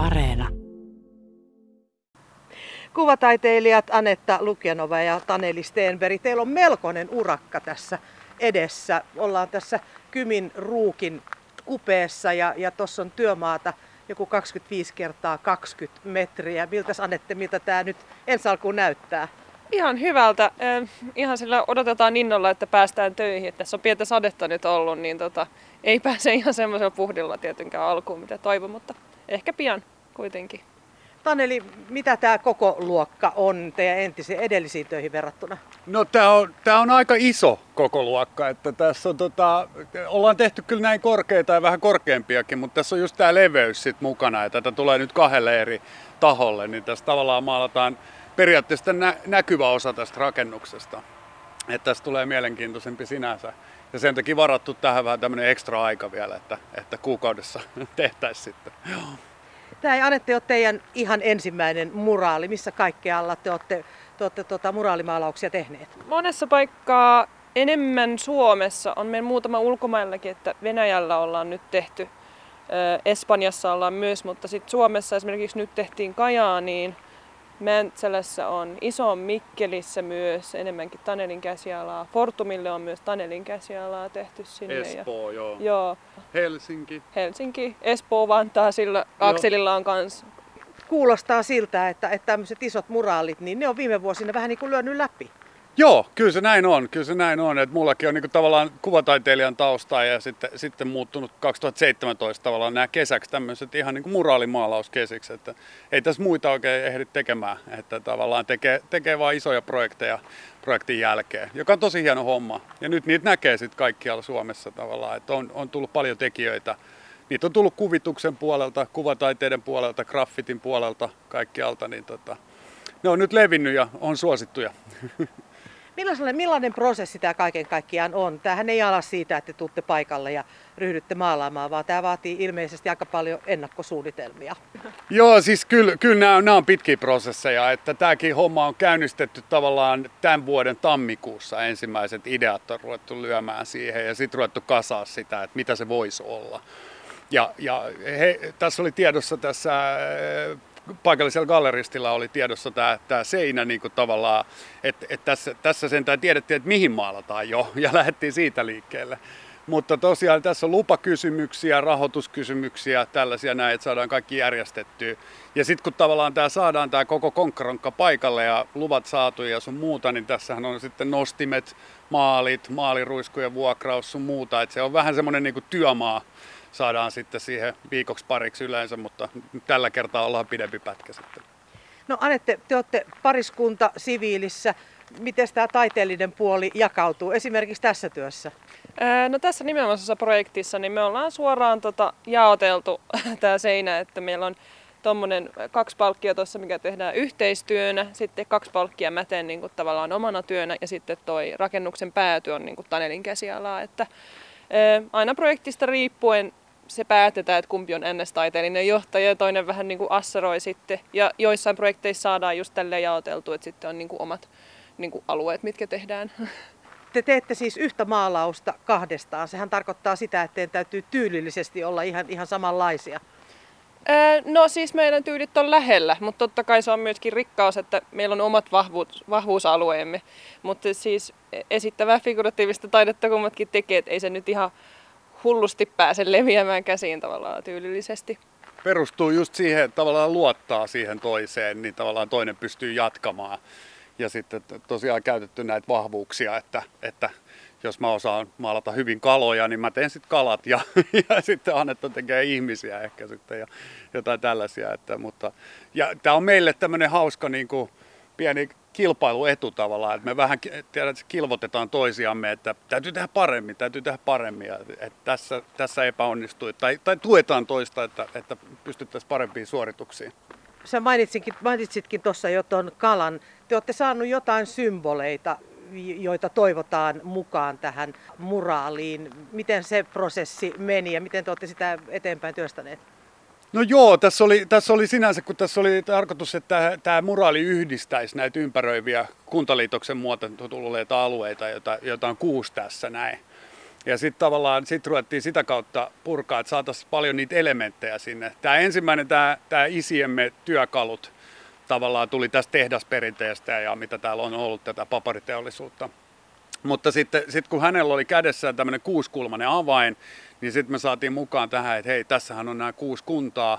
Areena. Kuvataiteilijat Anetta Lukjanova ja Taneli Stenberg, teillä on melkoinen urakka tässä edessä. Ollaan tässä Kymin ruukin kupeessa ja, ja tuossa on työmaata joku 25 kertaa 20 metriä. Miltä Anette, miltä tämä nyt ensi alkuun näyttää? Ihan hyvältä. Ihan sillä odotetaan innolla, että päästään töihin. Että tässä on pientä sadetta nyt ollut, niin tota, ei pääse ihan semmoisella puhdilla tietenkään alkuun, mitä toivon, mutta ehkä pian kuitenkin. Taneli, mitä tämä koko luokka on teidän entisiin edellisiin töihin verrattuna? No tämä on, tää on aika iso koko luokka, että tässä on tota, ollaan tehty kyllä näin korkeita ja vähän korkeampiakin, mutta tässä on just tämä leveys sit mukana ja tätä tulee nyt kahdelle eri taholle, niin tässä tavallaan maalataan periaatteessa nä- näkyvä osa tästä rakennuksesta. Että tästä tulee mielenkiintoisempi sinänsä. Ja sen takia varattu tähän vähän tämmöinen ekstra aika vielä, että, että kuukaudessa tehtäisiin sitten. Tämä ei Anette ole teidän ihan ensimmäinen muraali. Missä kaikkialla te olette, te olette tuota, muraalimaalauksia tehneet? Monessa paikkaa enemmän Suomessa. On meillä muutama ulkomaillakin, että Venäjällä ollaan nyt tehty. Espanjassa ollaan myös, mutta sitten Suomessa esimerkiksi nyt tehtiin Kajaaniin – Mäntsälässä on, Iso Mikkelissä myös enemmänkin Tanelin käsialaa. Fortumille on myös Tanelin käsialaa tehty sinne. Espoo, ja, joo. joo. Helsinki. Helsinki, Espoo, Vantaa, sillä akselilla on kans. Kuulostaa siltä, että, että tämmöiset isot muraalit, niin ne on viime vuosina vähän niin kuin lyönyt läpi. Joo, kyllä se näin on. Kyllä se näin on. Että mullakin on niin tavallaan kuvataiteilijan taustaa ja sitten, sitten muuttunut 2017 tavallaan nämä kesäksi tämmöiset ihan niin moraalimaalauskesiksi. Että ei tässä muita oikein ehdi tekemään. Että tavallaan tekee, tekee vain isoja projekteja projektin jälkeen, joka on tosi hieno homma. Ja nyt niitä näkee sitten kaikkialla Suomessa tavallaan. Että on, on tullut paljon tekijöitä. Niitä on tullut kuvituksen puolelta, kuvataiteiden puolelta, graffitin puolelta, kaikkialta. Niin tota, ne on nyt levinnyt ja on suosittuja. Millainen, millainen prosessi tämä kaiken kaikkiaan on? Tämähän ei ala siitä, että tuutte paikalle ja ryhdytte maalaamaan, vaan tämä vaatii ilmeisesti aika paljon ennakkosuunnitelmia. Joo, siis kyllä, kyllä nämä, nämä on pitkiä prosesseja. Että tämäkin homma on käynnistetty tavallaan tämän vuoden tammikuussa. Ensimmäiset ideat on ruvettu lyömään siihen ja sitten ruvettu kasaa sitä, että mitä se voisi olla. Ja, ja he, tässä oli tiedossa tässä paikallisella galleristilla oli tiedossa tämä, tämä seinä niin kuin tavallaan, että, että tässä, tässä sentään tiedettiin, että mihin maalataan jo ja lähdettiin siitä liikkeelle. Mutta tosiaan tässä on lupakysymyksiä, rahoituskysymyksiä, tällaisia näin, että saadaan kaikki järjestettyä. Ja sitten kun tavallaan tämä saadaan tämä koko konkronkka paikalle ja luvat saatu ja sun muuta, niin tässähän on sitten nostimet, maalit, maaliruiskujen vuokraus sun muuta. Että se on vähän semmoinen niin työmaa saadaan sitten siihen viikoksi pariksi yleensä, mutta tällä kertaa ollaan pidempi pätkä sitten. No Anette, te olette pariskunta siviilissä. Miten tämä taiteellinen puoli jakautuu esimerkiksi tässä työssä? No tässä nimenomaisessa projektissa niin me ollaan suoraan tota jaoteltu tämä seinä, että meillä on tuommoinen kaksi palkkia tuossa, mikä tehdään yhteistyönä, sitten kaksi palkkia mä teen niin kuin tavallaan omana työnä ja sitten toi rakennuksen pääty on niin kuin Tanelin käsialaa, että aina projektista riippuen se päätetään, että kumpi on NS-taiteellinen johtaja ja toinen vähän niin kuin asseroi sitten. Ja joissain projekteissa saadaan just tälleen jaoteltu, että sitten on niin kuin omat niin kuin alueet, mitkä tehdään. Te teette siis yhtä maalausta kahdestaan. Sehän tarkoittaa sitä, että teidän täytyy tyylillisesti olla ihan, ihan samanlaisia. No siis meidän tyylit on lähellä, mutta totta kai se on myöskin rikkaus, että meillä on omat vahvuus, vahvuusalueemme. Mutta siis esittävää figuratiivista taidetta kummatkin tekee, että ei se nyt ihan hullusti pääse leviämään käsiin tavallaan tyylillisesti. Perustuu just siihen, tavallaan luottaa siihen toiseen, niin tavallaan toinen pystyy jatkamaan. Ja sitten tosiaan käytetty näitä vahvuuksia, että, että jos mä osaan maalata hyvin kaloja, niin mä teen sitten kalat ja, ja sitten Annetta tekee ihmisiä ehkä sitten ja jotain tällaisia. Että, mutta, ja tämä on meille tämmöinen hauska niin kuin, pieni kilpailuetu tavallaan, että me vähän tiedät, kilvotetaan toisiamme, että täytyy tehdä paremmin, täytyy tehdä paremmin, ja, että tässä, tässä epäonnistui, tai, tai tuetaan toista, että, että pystyttäisiin parempiin suorituksiin. Sä mainitsitkin, mainitsitkin tuossa jo tuon kalan. Te olette saanut jotain symboleita, joita toivotaan mukaan tähän muraaliin. Miten se prosessi meni ja miten te olette sitä eteenpäin työstäneet? No joo, tässä oli, tässä oli sinänsä, kun tässä oli tarkoitus, että tämä muraali yhdistäisi näitä ympäröiviä kuntaliitoksen muotoon tulleita alueita, joita, joita on kuusi tässä näin. Ja sitten tavallaan sit ruvettiin sitä kautta purkaa, että saataisiin paljon niitä elementtejä sinne. Tämä ensimmäinen, tämä isiemme työkalut, tavallaan tuli tästä tehdasperinteestä ja mitä täällä on ollut tätä papariteollisuutta. Mutta sitten sit kun hänellä oli kädessään tämmöinen kuuskulmainen avain, niin sitten me saatiin mukaan tähän, että hei, tässähän on nämä kuusi kuntaa,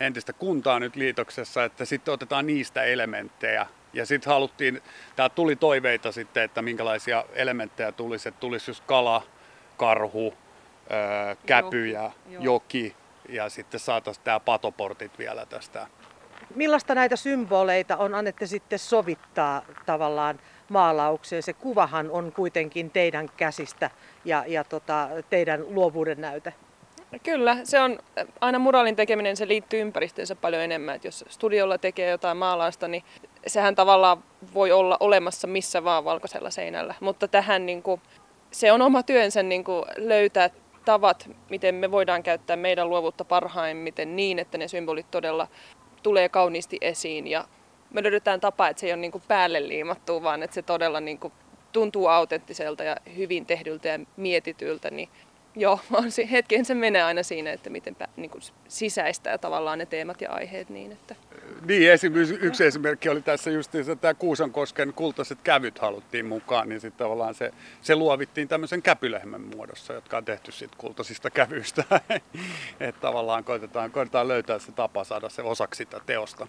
entistä kuntaa nyt liitoksessa, että sitten otetaan niistä elementtejä. Ja sitten haluttiin, tää tuli toiveita sitten, että minkälaisia elementtejä tulisi, että tulisi just kala, karhu, öö, käpyjä, joki, joki ja sitten saataisiin tämä patoportit vielä tästä. Millaista näitä symboleita on annette sitten sovittaa tavallaan maalaukseen? Se kuvahan on kuitenkin teidän käsistä ja, ja tota, teidän luovuuden näyte. Kyllä, se on aina muraalin tekeminen, se liittyy ympäristöönsä paljon enemmän. Et jos studiolla tekee jotain maalausta, niin sehän tavallaan voi olla olemassa missä vaan valkoisella seinällä. Mutta tähän niin kuin, se on oma työnsä niin kuin löytää tavat, miten me voidaan käyttää meidän luovuutta parhaimmiten niin, että ne symbolit todella tulee kauniisti esiin ja me löydetään tapa, että se ei ole niin kuin päälle liimattu, vaan että se todella niin kuin tuntuu autenttiselta ja hyvin tehdyltä ja mietityltä, niin joo, on hetken se menee aina siinä, että miten niin kuin sisäistää tavallaan ne teemat ja aiheet niin, että... Niin, esimerkiksi, yksi esimerkki oli tässä just että tämä Kuusankosken kultaiset kävyt haluttiin mukaan, niin sitten tavallaan se, se luovittiin tämmöisen käpylehmän muodossa, jotka on tehty sitten kultaisista kävyistä. että tavallaan koitetaan, koitetaan löytää se tapa saada se osaksi sitä teosta.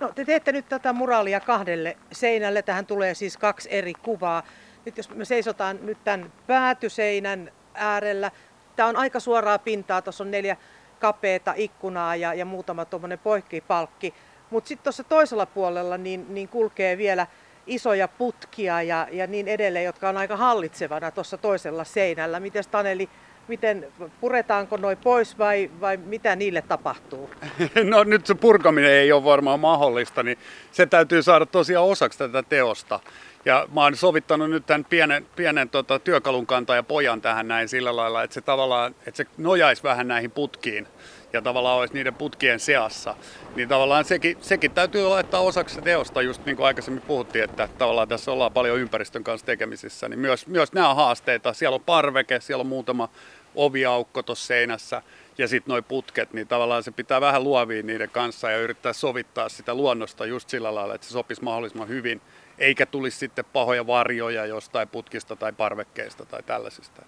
No te teette nyt tätä muraalia kahdelle seinälle. Tähän tulee siis kaksi eri kuvaa. Nyt jos me seisotaan nyt tämän päätyseinän äärellä. Tämä on aika suoraa pintaa, tuossa on neljä kapeata ikkunaa ja, ja muutama tuommoinen poikkipalkki. Mutta sitten tuossa toisella puolella niin, niin kulkee vielä isoja putkia ja, ja niin edelleen, jotka on aika hallitsevana tuossa toisella seinällä. Miten Taneli, miten puretaanko noin pois vai, vai mitä niille tapahtuu? No nyt se purkaminen ei ole varmaan mahdollista, niin se täytyy saada tosiaan osaksi tätä teosta. Ja mä oon sovittanut nyt tämän pienen, pienen tota, työkalun ja pojan tähän näin sillä lailla, että se tavallaan että se nojaisi vähän näihin putkiin ja tavallaan olisi niiden putkien seassa. Niin tavallaan sekin, sekin täytyy laittaa osaksi teosta, just niin kuin aikaisemmin puhuttiin, että tavallaan tässä ollaan paljon ympäristön kanssa tekemisissä. Niin myös, myös nämä haasteita. Siellä on parveke, siellä on muutama oviaukko tuossa seinässä ja sitten nuo putket, niin tavallaan se pitää vähän luovia niiden kanssa ja yrittää sovittaa sitä luonnosta just sillä lailla, että se sopisi mahdollisimman hyvin eikä tulisi sitten pahoja varjoja jostain putkista tai parvekkeista tai tällaisista.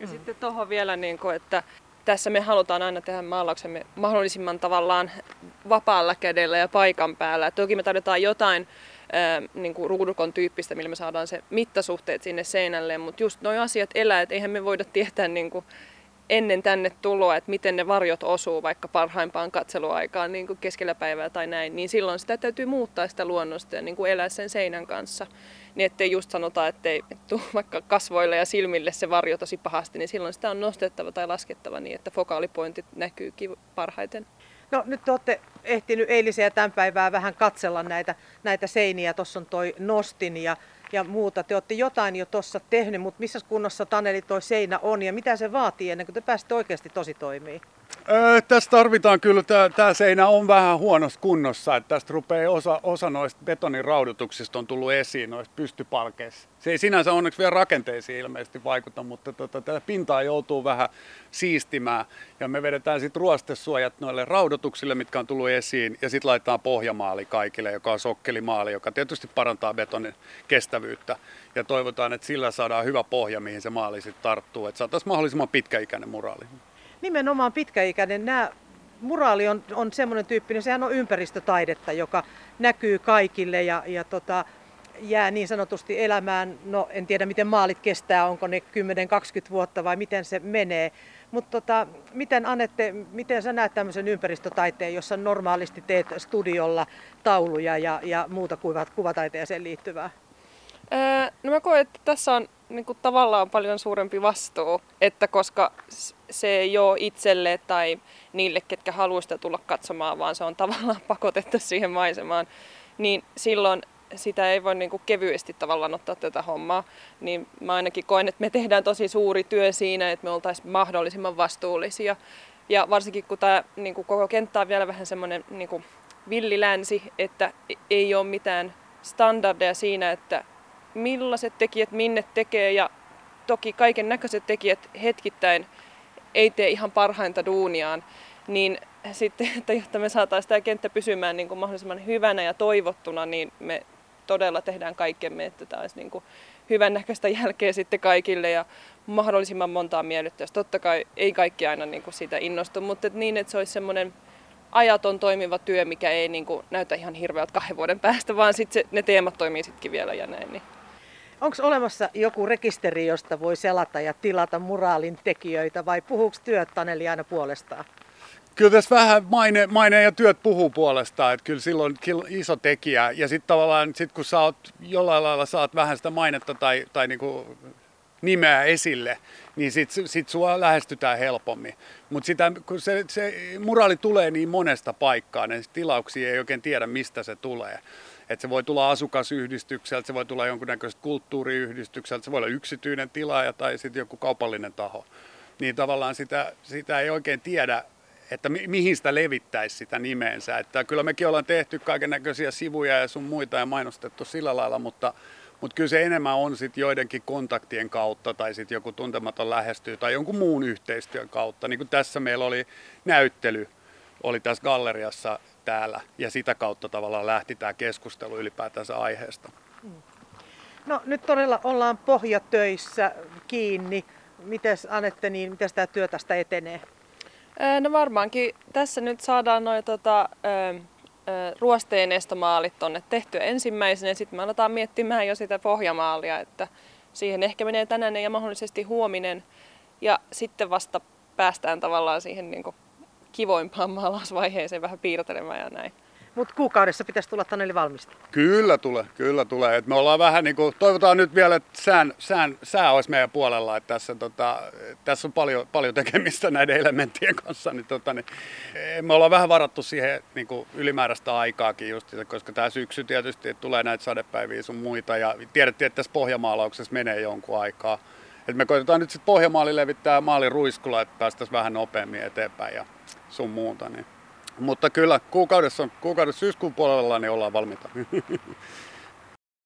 Ja mm. sitten tuohon vielä, niin kuin, että tässä me halutaan aina tehdä maalauksemme mahdollisimman tavallaan vapaalla kädellä ja paikan päällä. Toki me tarvitaan jotain niin kuin ruudukon tyyppistä, millä me saadaan se mittasuhteet sinne seinälle, mutta just nuo asiat elää, että eihän me voida tietää niin kuin ennen tänne tuloa, että miten ne varjot osuu vaikka parhaimpaan katseluaikaan niin kuin keskellä päivää tai näin, niin silloin sitä täytyy muuttaa sitä luonnosta ja niin kuin elää sen seinän kanssa. Niin ettei just sanota, ettei tule vaikka kasvoille ja silmille se varjo tosi pahasti, niin silloin sitä on nostettava tai laskettava niin, että fokaalipointit näkyykin parhaiten. No nyt olette ehtinyt eilisen ja tämän päivää vähän katsella näitä, näitä seiniä. Tuossa on toi nostin ja ja muuta. Te olette jotain jo tuossa tehnyt, mutta missä kunnossa Taneli toi seinä on ja mitä se vaatii ennen kuin te pääsette oikeasti tosi toimii? Öö, tässä tarvitaan kyllä, tämä seinä on vähän huonossa kunnossa, että tästä rupeaa osa, osa noista betonin raudutuksista on tullut esiin noista pystypalkeissa. Se ei sinänsä onneksi vielä rakenteisiin ilmeisesti vaikuta, mutta tota, tätä pintaa joutuu vähän siistimään. Ja me vedetään sitten ruostesuojat noille raudutuksille, mitkä on tullut esiin ja sitten laitetaan pohjamaali kaikille, joka on sokkelimaali, joka tietysti parantaa betonin kestävyyttä. Ja toivotaan, että sillä saadaan hyvä pohja, mihin se maali sitten tarttuu, että saataisiin mahdollisimman pitkäikäinen muraali nimenomaan pitkäikäinen. Nämä muraali on, on semmoinen tyyppinen, sehän on ympäristötaidetta, joka näkyy kaikille ja, ja tota, jää niin sanotusti elämään. No en tiedä miten maalit kestää, onko ne 10-20 vuotta vai miten se menee. Mutta tota, miten Anette, miten sä näet tämmöisen ympäristötaiteen, jossa normaalisti teet studiolla tauluja ja, ja muuta kuvat, kuvataiteeseen liittyvää? Öö, no mä koen, että tässä on niin kuin tavallaan paljon suurempi vastuu, että koska se ei ole itselle tai niille, ketkä haluaisivat tulla katsomaan, vaan se on tavallaan pakotettu siihen maisemaan, niin silloin sitä ei voi niin kuin kevyesti tavallaan ottaa tätä hommaa. Niin mä ainakin koen, että me tehdään tosi suuri työ siinä, että me oltaisiin mahdollisimman vastuullisia. Ja varsinkin kun tämä niin kuin koko kenttä on vielä vähän semmoinen niin villilänsi, että ei ole mitään standardeja siinä, että millaiset tekijät minne tekee ja toki kaiken näköiset tekijät hetkittäin ei tee ihan parhainta duuniaan, niin sitten, että jotta me saataisiin tämä kenttä pysymään niin kuin mahdollisimman hyvänä ja toivottuna, niin me todella tehdään kaikkemme, että tämä olisi niin kuin hyvän näköistä jälkeä sitten kaikille ja mahdollisimman montaa miellyttäisi. Totta kai ei kaikki aina niin kuin siitä innostu, mutta et niin, että se olisi semmoinen ajaton toimiva työ, mikä ei niin kuin näytä ihan hirveältä kahden vuoden päästä, vaan sitten ne teemat toimii sittenkin vielä ja näin. Niin. Onko olemassa joku rekisteri, josta voi selata ja tilata muraalin tekijöitä vai puhuuko työt Taneli aina puolestaan? Kyllä tässä vähän maine, maine ja työt puhuu puolestaan, että kyllä silloin iso tekijä. Ja sitten tavallaan, sit kun sä oot, jollain lailla saat vähän sitä mainetta tai, tai niinku nimeä esille, niin sitten sit sua lähestytään helpommin. Mutta kun se, se muraali tulee niin monesta paikkaa, niin tilauksia ei oikein tiedä, mistä se tulee. Et se voi tulla asukasyhdistykseltä, se voi tulla jonkunnäköisestä kulttuuriyhdistykseltä, se voi olla yksityinen tilaaja tai sitten joku kaupallinen taho. Niin tavallaan sitä, sitä ei oikein tiedä, että mi- mihin sitä levittäisi sitä nimeensä. Että kyllä mekin ollaan tehty kaiken näköisiä sivuja ja sun muita ja mainostettu sillä lailla, mutta, mutta kyllä se enemmän on sitten joidenkin kontaktien kautta tai sitten joku tuntematon lähestyy tai jonkun muun yhteistyön kautta. Niin kuin tässä meillä oli näyttely, oli tässä galleriassa täällä ja sitä kautta tavallaan lähti tämä keskustelu ylipäätänsä aiheesta. No nyt todella ollaan pohjatöissä kiinni. Mites Anette, niin miten tämä työ tästä etenee? No varmaankin tässä nyt saadaan noin tota, ruosteen estomaalit tonne tehtyä ensimmäisenä ja sitten me aletaan miettimään jo sitä pohjamaalia, että siihen ehkä menee tänään ja mahdollisesti huominen ja sitten vasta päästään tavallaan siihen niin kuin kivoimpaan maalausvaiheeseen vähän piirtelemään ja näin. Mutta kuukaudessa pitäisi tulla Taneli valmista. Kyllä tulee, kyllä tulee. Et me ollaan vähän niin kuin, toivotaan nyt vielä, että sään, sään, sää olisi meidän puolella, että tässä, tota, tässä on paljon, paljon tekemistä näiden elementtien kanssa. Niin, tota, niin, me ollaan vähän varattu siihen niin kuin ylimääräistä aikaakin just, koska tämä syksy tietysti tulee näitä sadepäiviä sun muita ja tiedettiin, että tässä pohjamaalauksessa menee jonkun aikaa. Et me koitetaan nyt sitten pohjamaali levittää maalin ruiskulla, että päästäisiin vähän nopeammin eteenpäin ja sun muuta. Niin. Mutta kyllä kuukaudessa, kuukaudessa syyskuun puolella niin ollaan valmiita.